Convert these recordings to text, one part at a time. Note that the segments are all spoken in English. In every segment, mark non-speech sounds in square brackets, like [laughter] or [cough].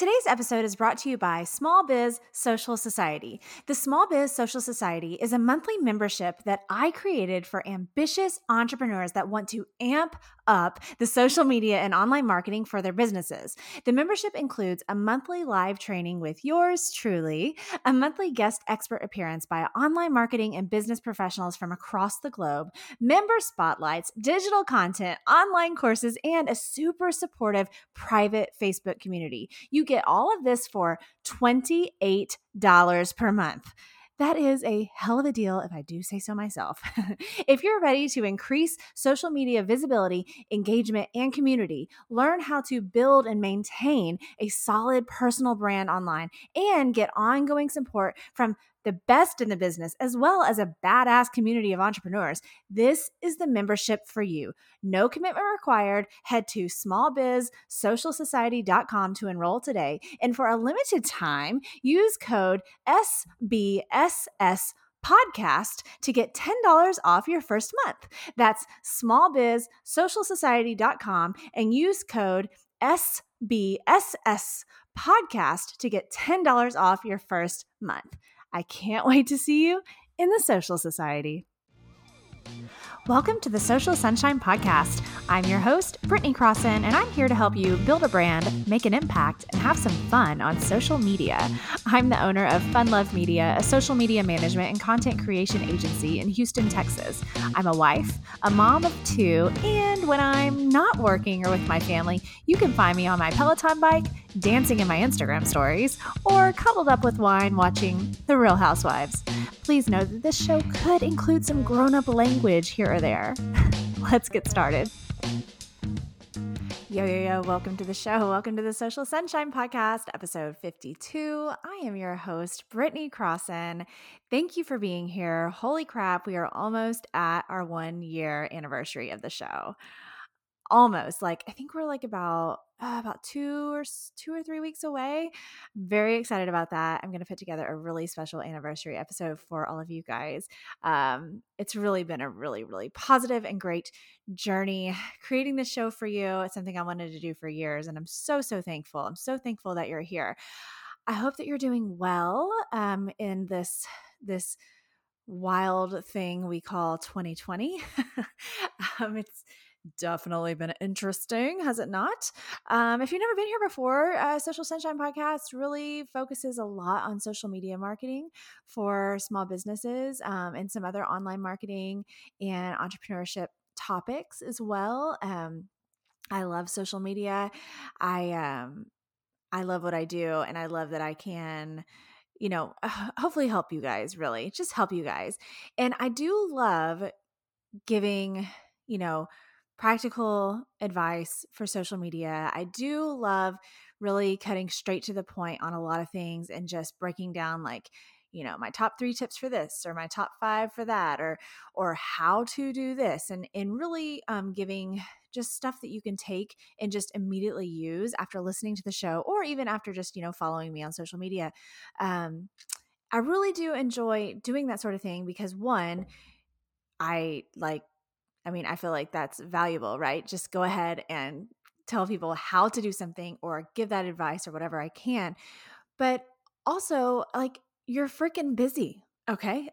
Today's episode is brought to you by Small Biz Social Society. The Small Biz Social Society is a monthly membership that I created for ambitious entrepreneurs that want to amp up the social media and online marketing for their businesses. The membership includes a monthly live training with yours truly, a monthly guest expert appearance by online marketing and business professionals from across the globe, member spotlights, digital content, online courses, and a super supportive private Facebook community. You get all of this for $28 per month. That is a hell of a deal, if I do say so myself. [laughs] if you're ready to increase social media visibility, engagement, and community, learn how to build and maintain a solid personal brand online, and get ongoing support from the best in the business, as well as a badass community of entrepreneurs, this is the membership for you. No commitment required. Head to smallbizsocialsociety.com to enroll today. And for a limited time, use code SBSS podcast to get $10 off your first month. That's smallbizsocialsociety.com and use code SBSS podcast to get $10 off your first month. I can't [laughs] wait to see you in the Social Society. Welcome to the Social Sunshine Podcast. I'm your host, Britney Crosson, and I'm here to help you build a brand, make an impact, and have some fun on social media. I'm the owner of Fun Love Media, a social media management and content creation agency in Houston, Texas. I'm a wife, a mom of two, and when I'm not working or with my family, you can find me on my Peloton bike, dancing in my Instagram stories, or cuddled up with wine watching The Real Housewives. Please know that this show could include some grown up language here or there. [laughs] Let's get started. Yo, yo, yo, welcome to the show. Welcome to the Social Sunshine Podcast, episode 52. I am your host, Britney Crosson. Thank you for being here. Holy crap, we are almost at our one year anniversary of the show almost like i think we're like about uh, about two or two or three weeks away. Very excited about that. I'm going to put together a really special anniversary episode for all of you guys. Um, it's really been a really really positive and great journey creating this show for you. It's something i wanted to do for years and i'm so so thankful. I'm so thankful that you're here. I hope that you're doing well um, in this this wild thing we call 2020 [laughs] um, it's definitely been interesting, has it not? Um, if you've never been here before, uh, Social Sunshine Podcast really focuses a lot on social media marketing for small businesses um, and some other online marketing and entrepreneurship topics as well. Um, I love social media. I um, I love what I do, and I love that I can you know, [laughs] hopefully help you guys, really, just help you guys. And I do love giving, you know, practical advice for social media. I do love really cutting straight to the point on a lot of things and just breaking down like you know my top three tips for this or my top five for that or or how to do this and and really um, giving just stuff that you can take and just immediately use after listening to the show or even after just you know following me on social media um, i really do enjoy doing that sort of thing because one i like I mean, I feel like that's valuable, right? Just go ahead and tell people how to do something or give that advice or whatever I can. But also, like, you're freaking busy, okay?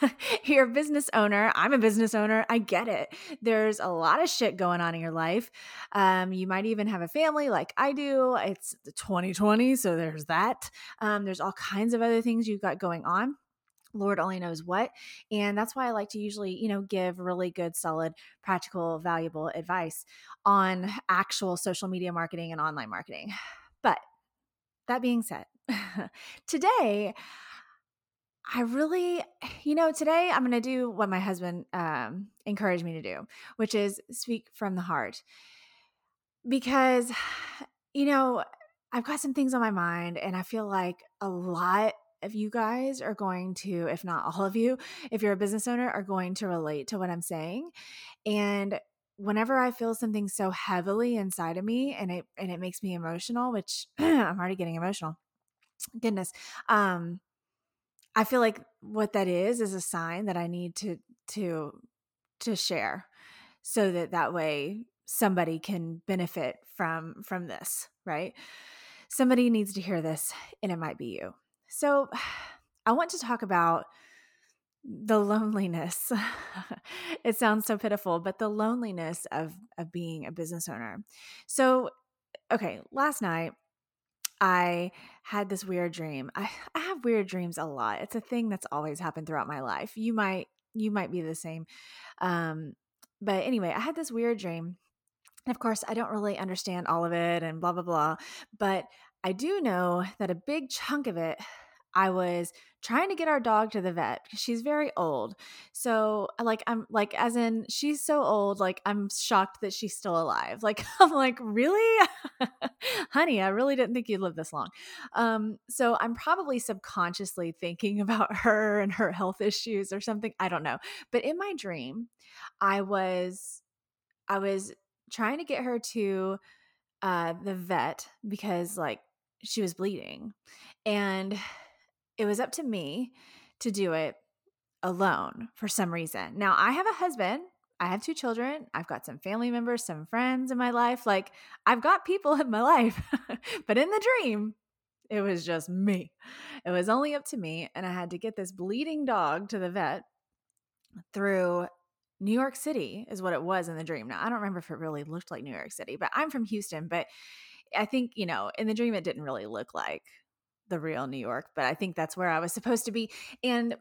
[laughs] you're a business owner. I'm a business owner. I get it. There's a lot of shit going on in your life. Um, you might even have a family like I do. It's 2020, so there's that. Um, there's all kinds of other things you've got going on. Lord only knows what. And that's why I like to usually, you know, give really good, solid, practical, valuable advice on actual social media marketing and online marketing. But that being said, [laughs] today, I really, you know, today I'm going to do what my husband um, encouraged me to do, which is speak from the heart. Because, [sighs] you know, I've got some things on my mind, and I feel like a lot if you guys are going to, if not all of you, if you're a business owner, are going to relate to what I'm saying. And whenever I feel something so heavily inside of me and it and it makes me emotional, which [clears throat] I'm already getting emotional. Goodness. Um I feel like what that is is a sign that I need to to to share so that that way somebody can benefit from from this, right? somebody needs to hear this, and it might be you. So, [sighs] I want to talk about the loneliness. [laughs] it sounds so pitiful, but the loneliness of of being a business owner. So, okay, last night I had this weird dream. I, [sighs] I have weird dreams a lot. It's a thing that's always happened throughout my life. You might you might be the same. Um, but anyway, I had this weird dream. And of course, I don't really understand all of it and blah blah blah. But I do know that a big chunk of it I was trying to get our dog to the vet because she's very old. So, like, I'm like, as in, she's so old, like, I'm shocked that she's still alive. [laughs] Like, I'm like, really? [laughs] Honey, I really didn't think you'd live this long. Um, so, I'm probably subconsciously thinking [laughs] about her and her health issues or something. I don't know. But in my dream, I was, I was trying to get her to uh, the vet because, like, she was bleeding. And it was up to me to do it alone for some reason. Now, I have a husband, I have two children, I've got some family members, some friends in my life. Like, I've got people [laughs] in my life. but in the dream, it was just me. It was only up to me. And I had to get this bleeding dog to the vet through New York City, is what it was in the dream. Now, I don't remember if it really looked like New York City, but I'm from Houston. But I think, you know, in the dream, it didn't really look like the real New York, but I think that's where I was supposed to be. And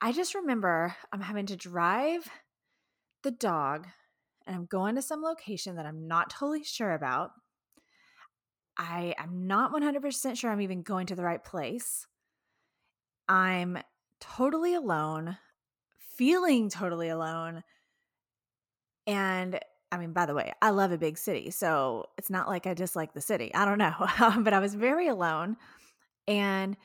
I just remember I'm having to drive the dog and I'm going to some location that I'm not totally sure about. I am not 100% sure I'm even going to the right place. I'm totally alone, feeling totally alone. And I mean, by the way, I love a big city. So it's not like I dislike the city. I don't know. [laughs] but I was very alone. And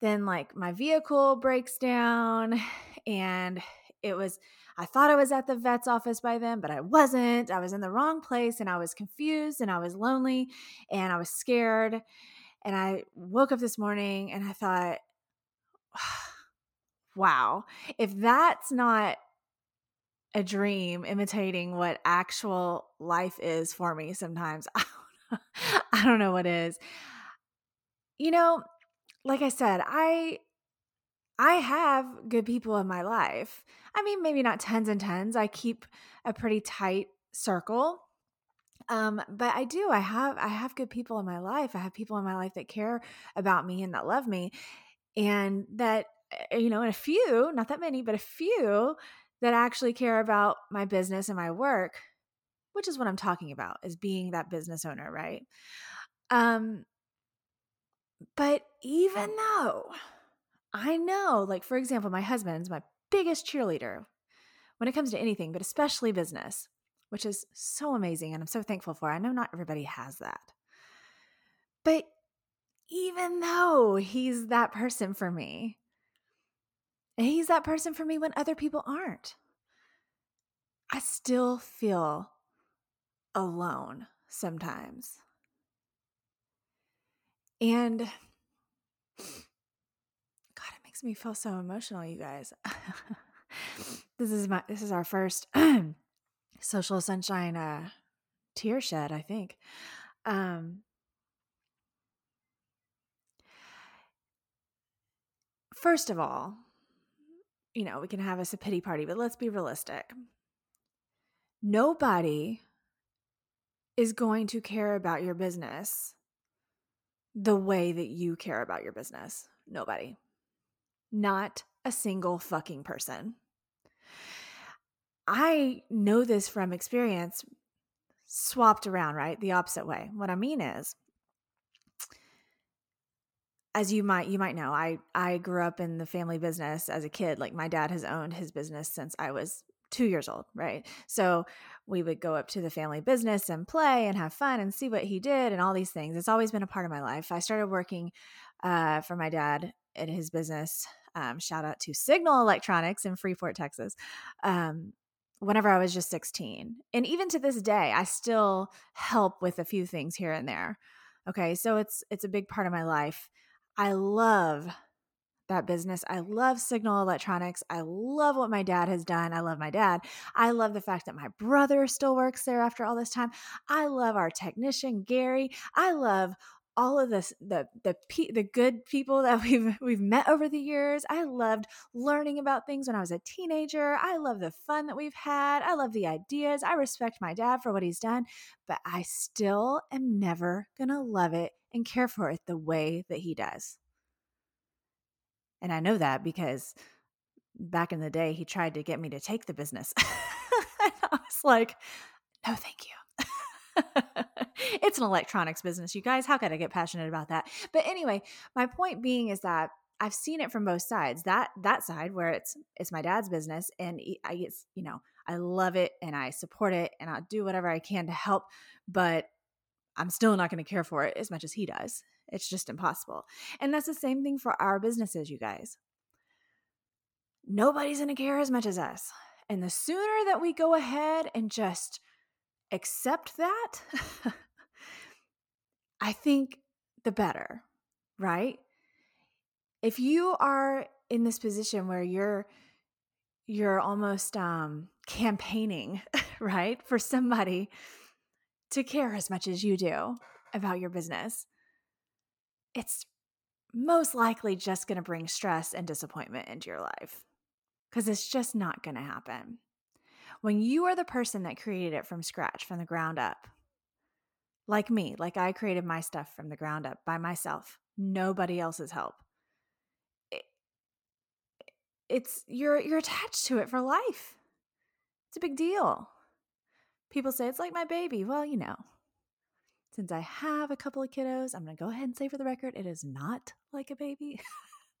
then, like, my vehicle breaks down, [sighs] and it was, I thought I was at the vet's office by then, but I wasn't. I was in the wrong place, and I was confused, and I was lonely, and I was scared. And I woke up this morning and I thought, [sighs] wow, if that's not a dream imitating what actual life is for me sometimes, [laughs] I don't know what is. You know, like I said, I I have good people in my life. I mean, maybe not tens and tens. I keep a pretty tight circle. Um, but I do. I have I have good people in my life. I have people in my life that care about me and that love me. And that eh, you know, and a few, not that many, but a few that actually care about my business and my work, which is what I'm talking about, is being that business owner, right? Um but even um though I know, like, for example, my husband's my biggest cheerleader when it comes to anything, but especially business, which is so amazing and I'm so thankful for. I know not everybody has that. But even though he's that person for me, he's that person for me when other people aren't, I still feel alone sometimes. And God, it makes me feel so emotional, you guys. [laughs] this is my this is our first [clears throat] social sunshine uh tear shed, I think. Um First of all, you know, we can have us a pity party, but let's be realistic. Nobody is going to care about your business the way that you care about your business. Nobody. Not a single fucking person. I know this from experience, swapped around, right? The opposite way. What I mean is, as you might you might know, I I grew up in the family business as a kid. Like my dad has owned his business since I was two years old, right? So we would go up to the family business and play and have fun and see what he did and all these things. It's always been a part of my life. I started working uh, for my dad at his business. Um, shout out to Signal Electronics in Freeport, Texas. Um, whenever I was just 16. And even to this day, I still help with a few things here and there. Okay, so it's it's a big part of my life. I love that business. I love Signal Electronics. I love what my dad has done. I love my dad. I love the fact that my brother still works there after all this time. I love our technician, Gary. I love all of this the the pe- the good people that [laughs] we've we've met over the years. I loved learning about things when I was a teenager. I love the fun that we've had. I love the ideas. I respect my dad for what he's done, but I still am never going to love it and care for it the way that he does. And I know that because back in the day he tried to get me to take the business. [laughs] And I was like, "No, thank you." [laughs] it's an electronics business, you guys. How could I get passionate about that? But anyway, my point being is that I've seen it from both sides. That that side where it's it's my dad's business, and I it's you know I love it and I support it and I'll do whatever I can to help, but I'm still not going to care for it as much as he does. It's just impossible. And that's the same thing for our businesses, you guys. Nobody's going to care as much as us. And the sooner that we go ahead and just accept that, [laughs] I think the better, right? If you are in this position where you're you're almost um campaigning, [laughs] right, for somebody to care as much as you do about your business, it's most likely just going to bring stress and disappointment into your life because it's just not going to happen. When you are the person that created it from scratch, from the ground up, like me, like I created my stuff from the ground up by myself, nobody else's help. It, it's you're you're attached to it for life. It's a big deal. People say it's like my baby. Well, you know, since I have a couple of kiddos, I'm going to go ahead and say for the record, it is not like a baby. [laughs]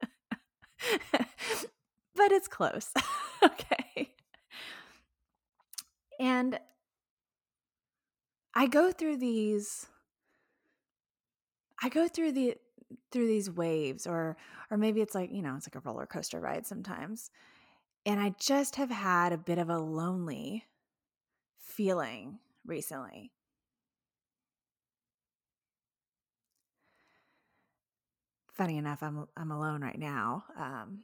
but it's close. [laughs] okay. And I go through these I go through the through these waves or or maybe it's like, you know, it's like a roller coaster ride sometimes. And I just have had a bit of a lonely feeling recently. Funny enough, I'm I'm alone right now. Um,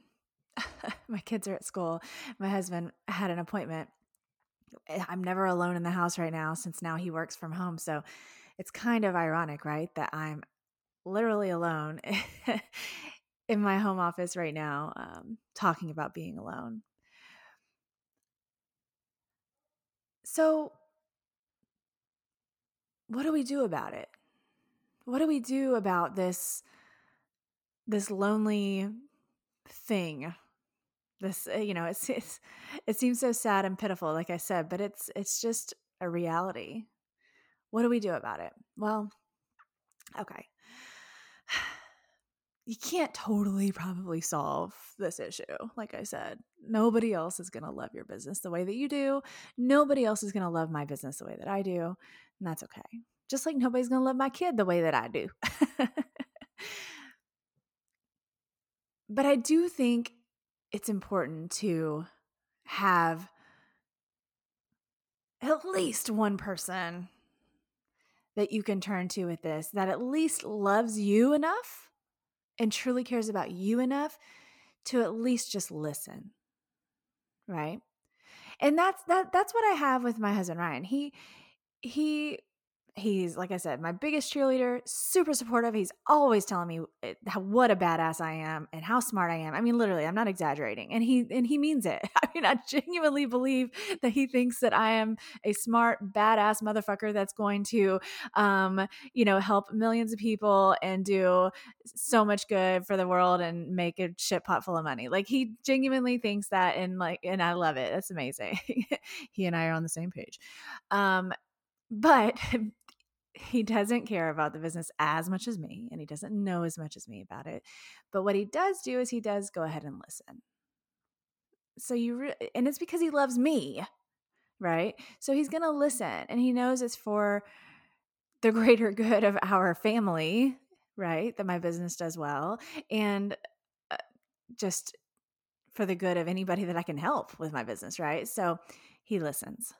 [laughs] my kids are at school. My husband had an appointment Eh, I'm never alone in the house right now since now he works from home. So it's kind of ironic, right? That I'm literally alone [laughs] in my home office right now, um, talking about being alone. So, what do we do about it? What do we do about this this lonely thing this uh, you know it's, it's it seems so sad and pitiful like i said but it's it's just a reality. What do we do about it? Well okay. [sighs] You can't totally probably solve this issue like i said. Nobody else is going to love your business the way that you do. Nobody else is going to love my business the way that i do and that's okay. Just like nobody's going to love my kid the way that i do [laughs] but i do think it's important to have at least one person that you can turn to with this that at least loves you enough and truly cares about you enough to at least just listen right? And that's that that's what i have with my husband ryan. He he he's like I said, my biggest cheerleader, super supportive. He's always telling me eh, how, what a badass I am and how smart I am. I mean, literally, I'm not exaggerating, and he and he means it. [laughs] I mean, I genuinely believe that he thinks that I am a smart, badass motherfucker that's going to, um, you know, help millions of people and do so much good for the world and make a shit pot full of money. Like he genuinely thinks that, and like, and I love it. That's amazing. [laughs] he and I are on the same page. Um, but [laughs] he doesn't care about the business as much as me and he doesn't know as much as me about it. But what he does do is he does go ahead and listen. So you re- and it's because he loves me, right? So he's going to listen and he knows it's for the [laughs] greater good of our family, right? That my business does well and uh, just for the good of anybody that I can help with my business, right? So he listens.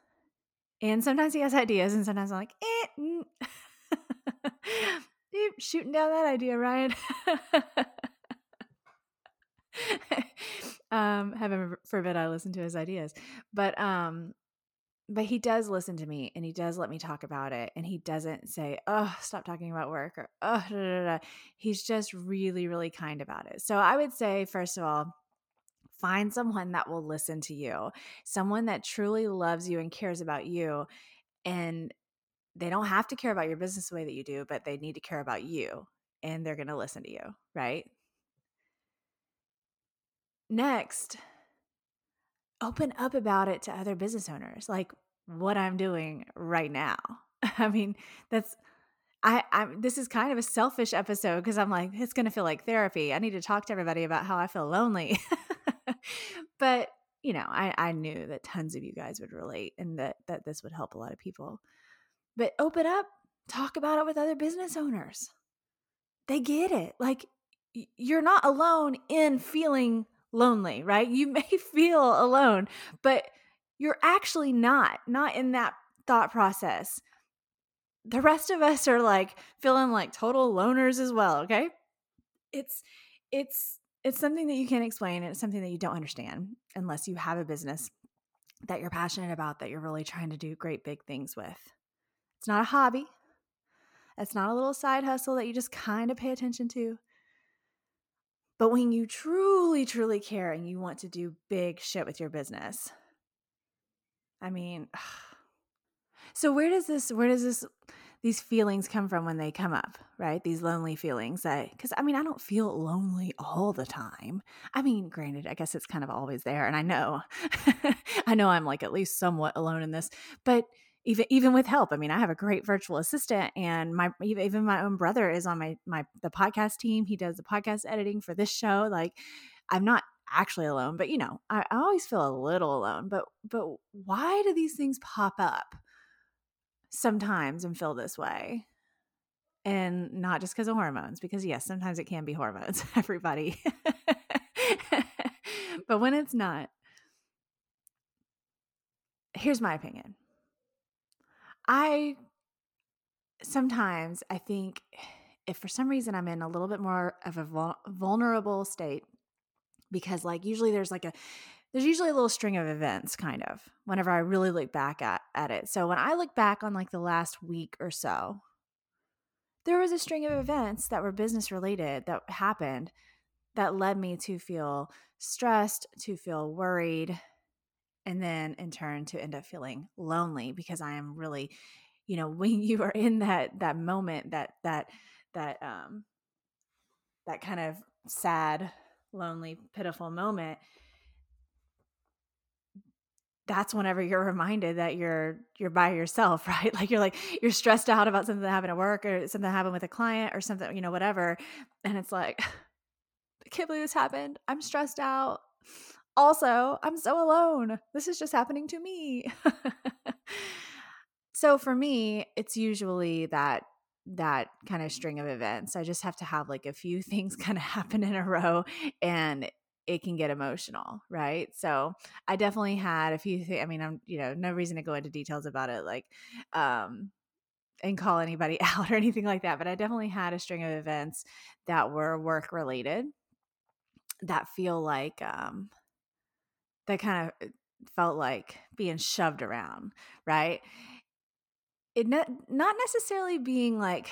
And sometimes he has ideas, and sometimes I'm like, eh. [laughs] shooting down that idea, Ryan. [laughs] um, heaven forbid I listen to his ideas, but um, but he does listen to me and he does let me talk about it and he doesn't say oh stop talking about work or oh da, da, da. he's just really really kind about it so i would say first of all find someone that will listen to you someone that truly loves you and cares about you and they don't have to care about your business the way that you do but they need to care about you and they're going to listen to you right next open up about it to other business owners like what i'm doing right now [laughs] i mean that's I, I'm this is kind of a selfish episode because I'm like it's going to feel like therapy. I need to talk to everybody about how I feel lonely. [laughs] but you know, I, I knew that tons of you guys would relate and that that this would help a lot of people. But open up, talk about it with other business owners. They get it. Like you're not alone in feeling lonely, right? You [laughs] may feel alone, but you're actually not, not in that thought process. The rest of us are like feeling like total loners as well, okay? It's it's it's something that you can't explain it's something that you don't understand unless you have a business that you're passionate about that you're really trying to do great big things with. It's not a hobby. It's not a little side hustle that you just kind of pay attention to. But when you truly, truly care and you want to do big shit with your business, I mean, [sighs] so where does this, where does this, these feelings come from when they come up, right? These lonely feelings that, because I mean, I don't feel lonely all the time. I mean, granted, I guess it's kind of always there. And I know, [laughs] I know I'm like at least somewhat alone in this, but even even with help. I mean, I have a great virtual assistant, and my even my own brother is on my my the podcast team. He does the podcast editing for this show. Like, I'm not actually alone, but you know, I, I always feel a little alone. But but why do these things pop up sometimes and feel this way? And not just because of hormones, because yes, sometimes it can be hormones, [laughs] everybody. but when it's not, here's my opinion I sometimes I think if for some reason I'm in a little bit more of a vulnerable state because like usually there's like a there's usually a little string of events kind of whenever I really look back at at it. So when I look back on like the last week or so, there was a string of events that were business related that happened that led me to feel stressed, to feel worried, and then in turn to end up feeling lonely because I am really, you know, [laughs] when you are in that that moment that that that um that kind of sad, lonely, pitiful moment, that's whenever you're reminded that you're you're by yourself [laughs] right? Like you're like you're stressed out about something that happened at work or something happened with a client or something you know whatever and it's like [laughs] i can't believe this happened. I'm stressed out also, I'm so alone. This is just happening to me. [laughs] so for me, it's usually that that kind of string of events. I just have to have like a few [laughs] things kind of happen in a row and it can get emotional, right? So I definitely had a few things. I mean, I'm, you know, no reason to go into details about it, like, um, and call anybody [laughs] out or anything like that. But I definitely had a string of events that were work related that feel like, um, that kind of uh, felt like being shoved around, right? It ne- not necessarily being like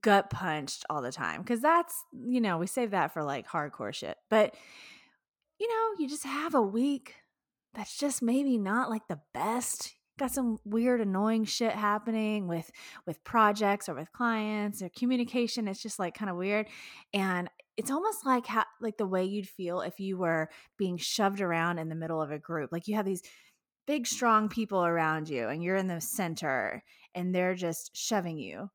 gut punched all the time because that's you know we save that for like hardcore shit but you know you just have a week that's just maybe not like the best got some weird annoying shit happening with with projects or with clients or communication it's just like kind of weird and it's almost like how like the way you'd feel if you were being shoved around in the middle of a group like you have these big strong people around you and you're in the center and they're just shoving you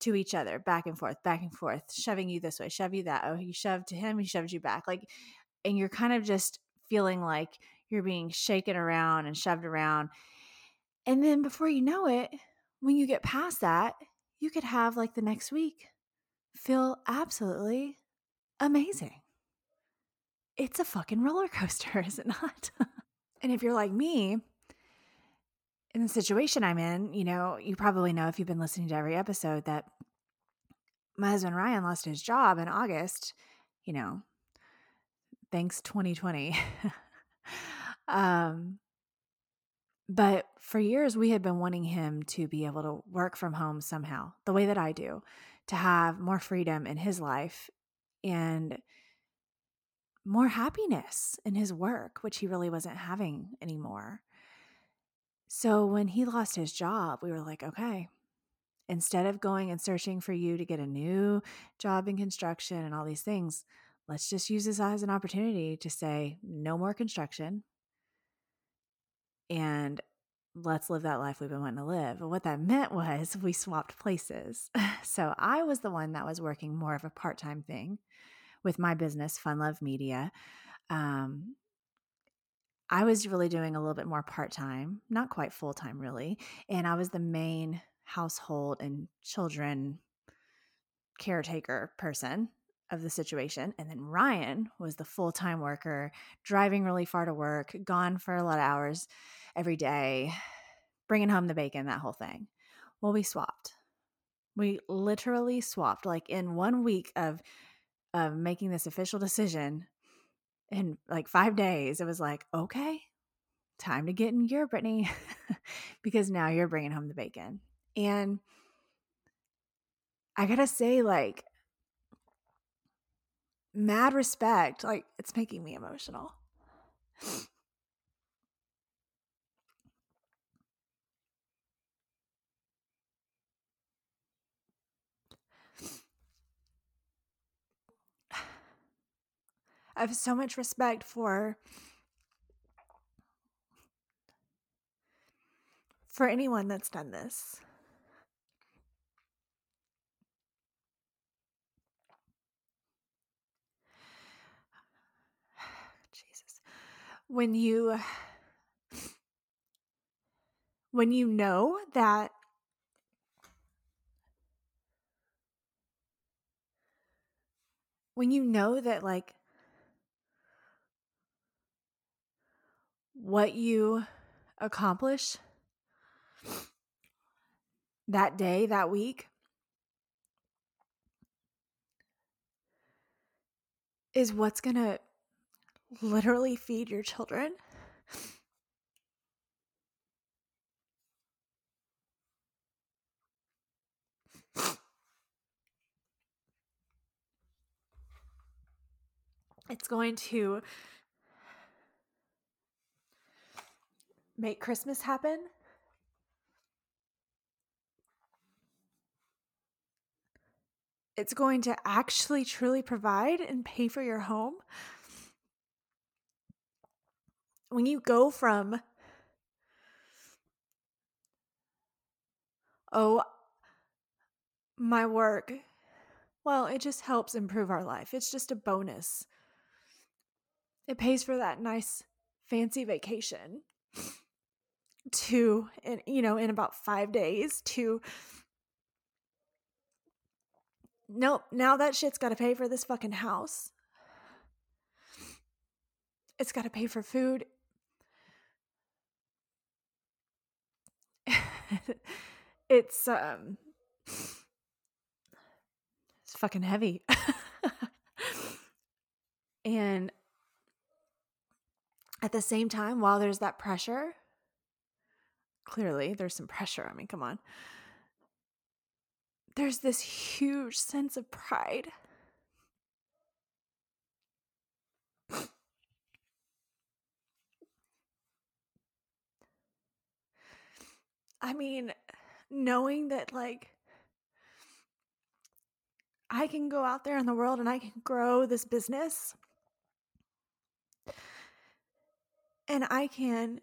to each other back and forth back and forth shoving you this way shove you that oh he shoved to him he shoved you back like and you're kind of just feeling like you're being shaken around and shoved around. And then before you know it when you get past that you could have like the next week feel absolutely amazing. It's a fucking roller coaster, [laughs] is it not? and if you're like me, in the situation I'm in, you know, you probably know if you've been listening to every episode that my husband Ryan lost his job in August, you know, thanks 2020. [laughs] um But for years, we had been wanting him to be able to work from home somehow, the way that I do, to have more freedom in his life and more happiness in his work, which he really wasn't having anymore. So when he lost his job, we were like, okay, instead of going and searching for you to get a new job in construction and all these things, let's just use this as an opportunity to say, no more construction. And let's live that life we've been wanting to live. And what that meant was we swapped places. [laughs] So I was the one that was working more of a part time thing with my business, Fun Love Media. Um, I was really doing a little bit more part time, not quite full time, really. And I was the main household and children caretaker person of the situation. And then Ryan was the full time worker, driving really far to work, gone for a lot of hours every day, bringing home the bacon, that whole thing. Well, we swapped. We literally swapped. Like in one week of of making this official decision, in like five days, it was like, okay, time to get in gear, Britney, [laughs] because now you're bringing home the bacon. And I gotta say, like, mad respect. Like, it's making me emotional. I have so much respect for for anyone that's done this. When you when you know that when you know that like what you accomplish that day, that week, is what's going to literally feed your children. It's going to make Christmas happen. It's going to actually truly provide and pay for your home. When you go from, oh, my work, well, it just helps improve our life. It's just a bonus. It pays for that nice, fancy vacation to you know in about 5 days to nope now that shit's got to pay for this fucking house it's got to pay for food [laughs] it's um it's fucking heavy [laughs] and at the same time while there's that pressure clearly there's some pressure. I mean, come on. There's this huge sense of pride. I mean, knowing that, like, I can go out there in the world and I can grow this business and I can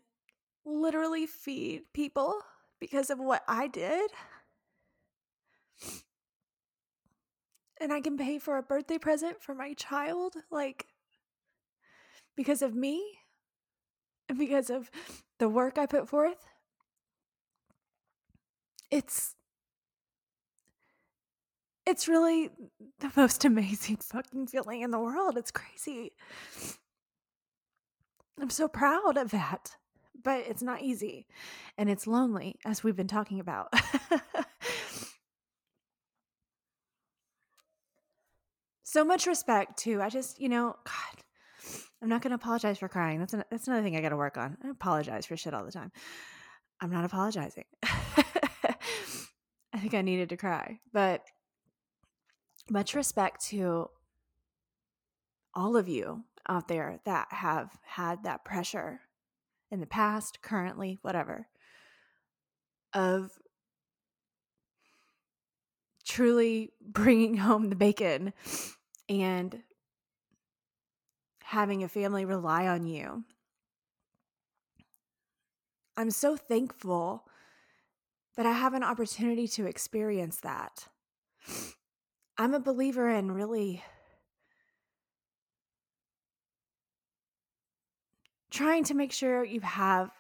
literally feed people because of what I did. And I can pay for a birthday present for my child, like, because of me and because of the work I put forth. It's it's really the most [laughs] amazing fucking feeling in the world. It's crazy. I'm so proud of that but it's not easy and it's lonely, as we've been talking about. [laughs] so much respect, too. I just, you know, God, I'm not going to apologize for crying. That's an, that's another thing I got to work on. I apologize for shit all the time. I'm not apologizing. [laughs] I think I needed to cry, but much respect to all of you out there that have had that pressure in the past, currently, whatever, of truly [laughs] bringing home the bacon and having a family rely on you. I'm so thankful that I have an opportunity to experience that. I'm a believer in really trying to make sure you have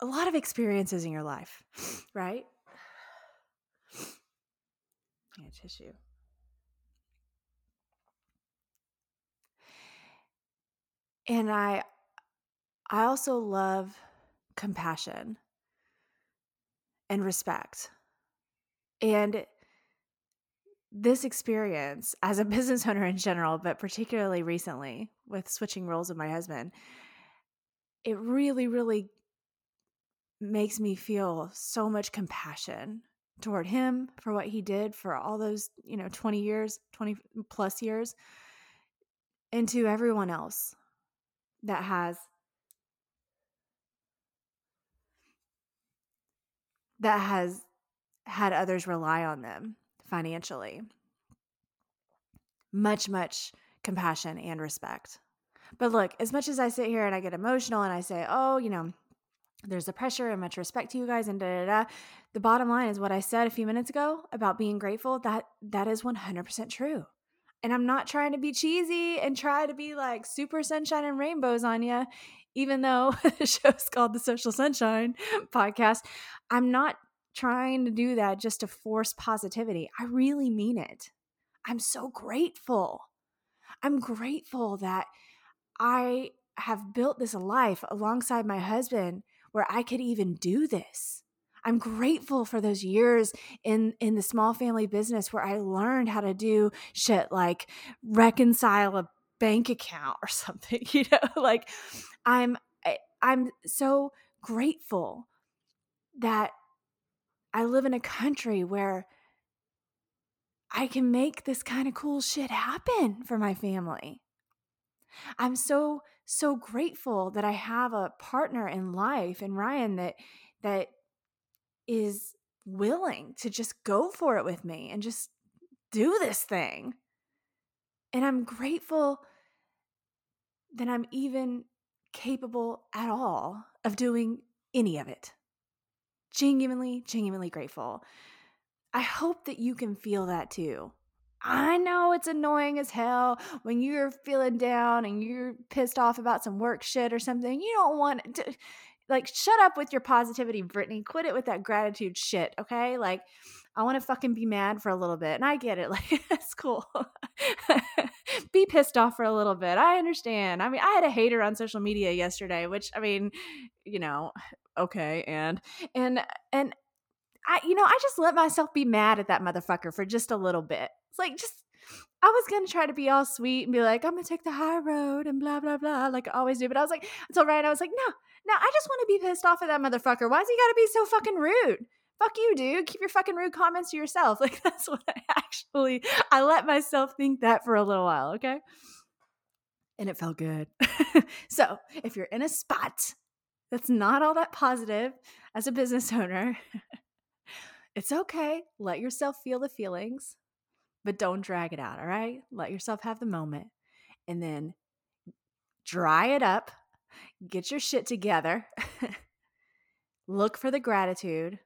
a lot of experiences in your life, [sighs] right? Yeah, tissue. And I I also love compassion and respect. And this experience as a [laughs] business owner in general, but particularly recently with switching roles with my husband, it really, really makes me feel so much compassion toward him for what he did for all those, you know, 20 years, 20 plus years, and to everyone else that has that has had others rely on them financially. Much, much compassion and respect. But look, as much as I sit here and I get emotional and I say, oh, you know, there's a pressure and much respect to you guys and da da da. The bottom line is what I said a few minutes ago about being grateful. That that is 100% true. And I'm not trying to be cheesy and try to be like super sunshine and rainbows on you, even though [laughs] the show's called the Social Sunshine Podcast. I'm not trying to do that just to force positivity. I really mean it. I'm so grateful. I'm grateful that I have built this life alongside my husband where I could even do this. I'm grateful for those years in in the small family business where I learned how to do shit like reconcile a bank account or [laughs] something, you know? Like I'm I, I'm so grateful that I live in a country where I can make this kind of cool shit happen for my family. I'm so so grateful that I have a partner in life and Ryan that that is willing to just go for it with me and just do this thing. And I'm grateful that I'm even capable at all of doing any of it. Genuinely, genuinely grateful. I hope that you can feel that too. I know it's annoying as hell when you're feeling down and you're pissed off about some work shit or something. You don't want to like shut up with your positivity, Britney. Quit it with that gratitude shit, okay? Like I want to fucking be mad for a little bit. And I get it. [laughs] Like that's cool. [laughs] [laughs] be pissed off for a little bit. I understand. I mean, I had a hater on social media yesterday, which I mean, you know, [sighs] okay, and and and I you know, I just let myself be mad at that motherfucker for just a little bit. It's like just I was gonna try to be all sweet and be like, I'm gonna take the high road and blah blah blah, like I always do. But I was like, until Ryan, I was like, no, no, I just want to be pissed off at that motherfucker. Why's he gotta be so fucking rude? Fuck you, dude. Keep your fucking rude comments to yourself. [laughs] Like that's what I actually I let myself think that for a little while, okay? And it felt good. [laughs] so if you're in a spot that's not all that positive as a business owner, [laughs] it's okay. Let yourself feel the feelings but don't drag it out, all right? Let yourself have the moment and then dry it up, get your shit together, look for the gratitude,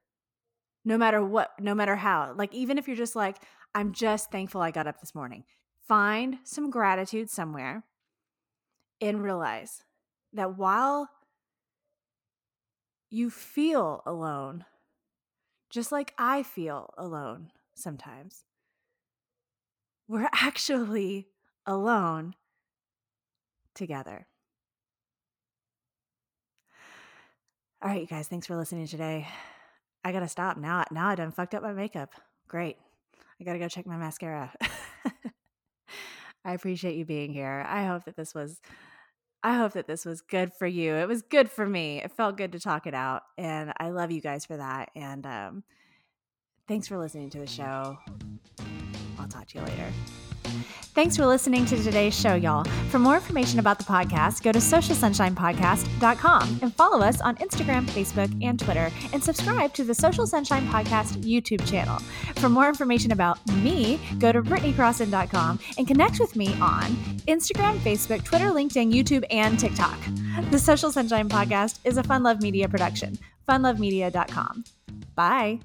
no matter what, no matter how. Like, even if you're just like, I'm just thankful I got up this morning, find some gratitude somewhere and realize that while you feel alone, just like I feel alone sometimes, we're [laughs] actually alone together. All right, you guys, thanks for listening today. I gotta stop now. Now I done fucked up my makeup. Great. I gotta go check my mascara. [laughs] I appreciate you being here. I hope that this was I hope that this was good for you. It was good for me. It felt good to talk it out. And I love you guys for that. And um, thanks for listening to the show. I'll talk to you later. Thanks for listening to today's show, y'all. For more information about the podcast, go to socialsunshinepodcast.com and follow us on Instagram, Facebook, and Twitter, and subscribe to the Social Sunshine Podcast YouTube channel. For more information about me, go to BritneyCrosson.com and connect with me on Instagram, Facebook, Twitter, LinkedIn, YouTube, and TikTok. The Social Sunshine Podcast is a Fun Love Media production. FunLoveMedia.com. Bye.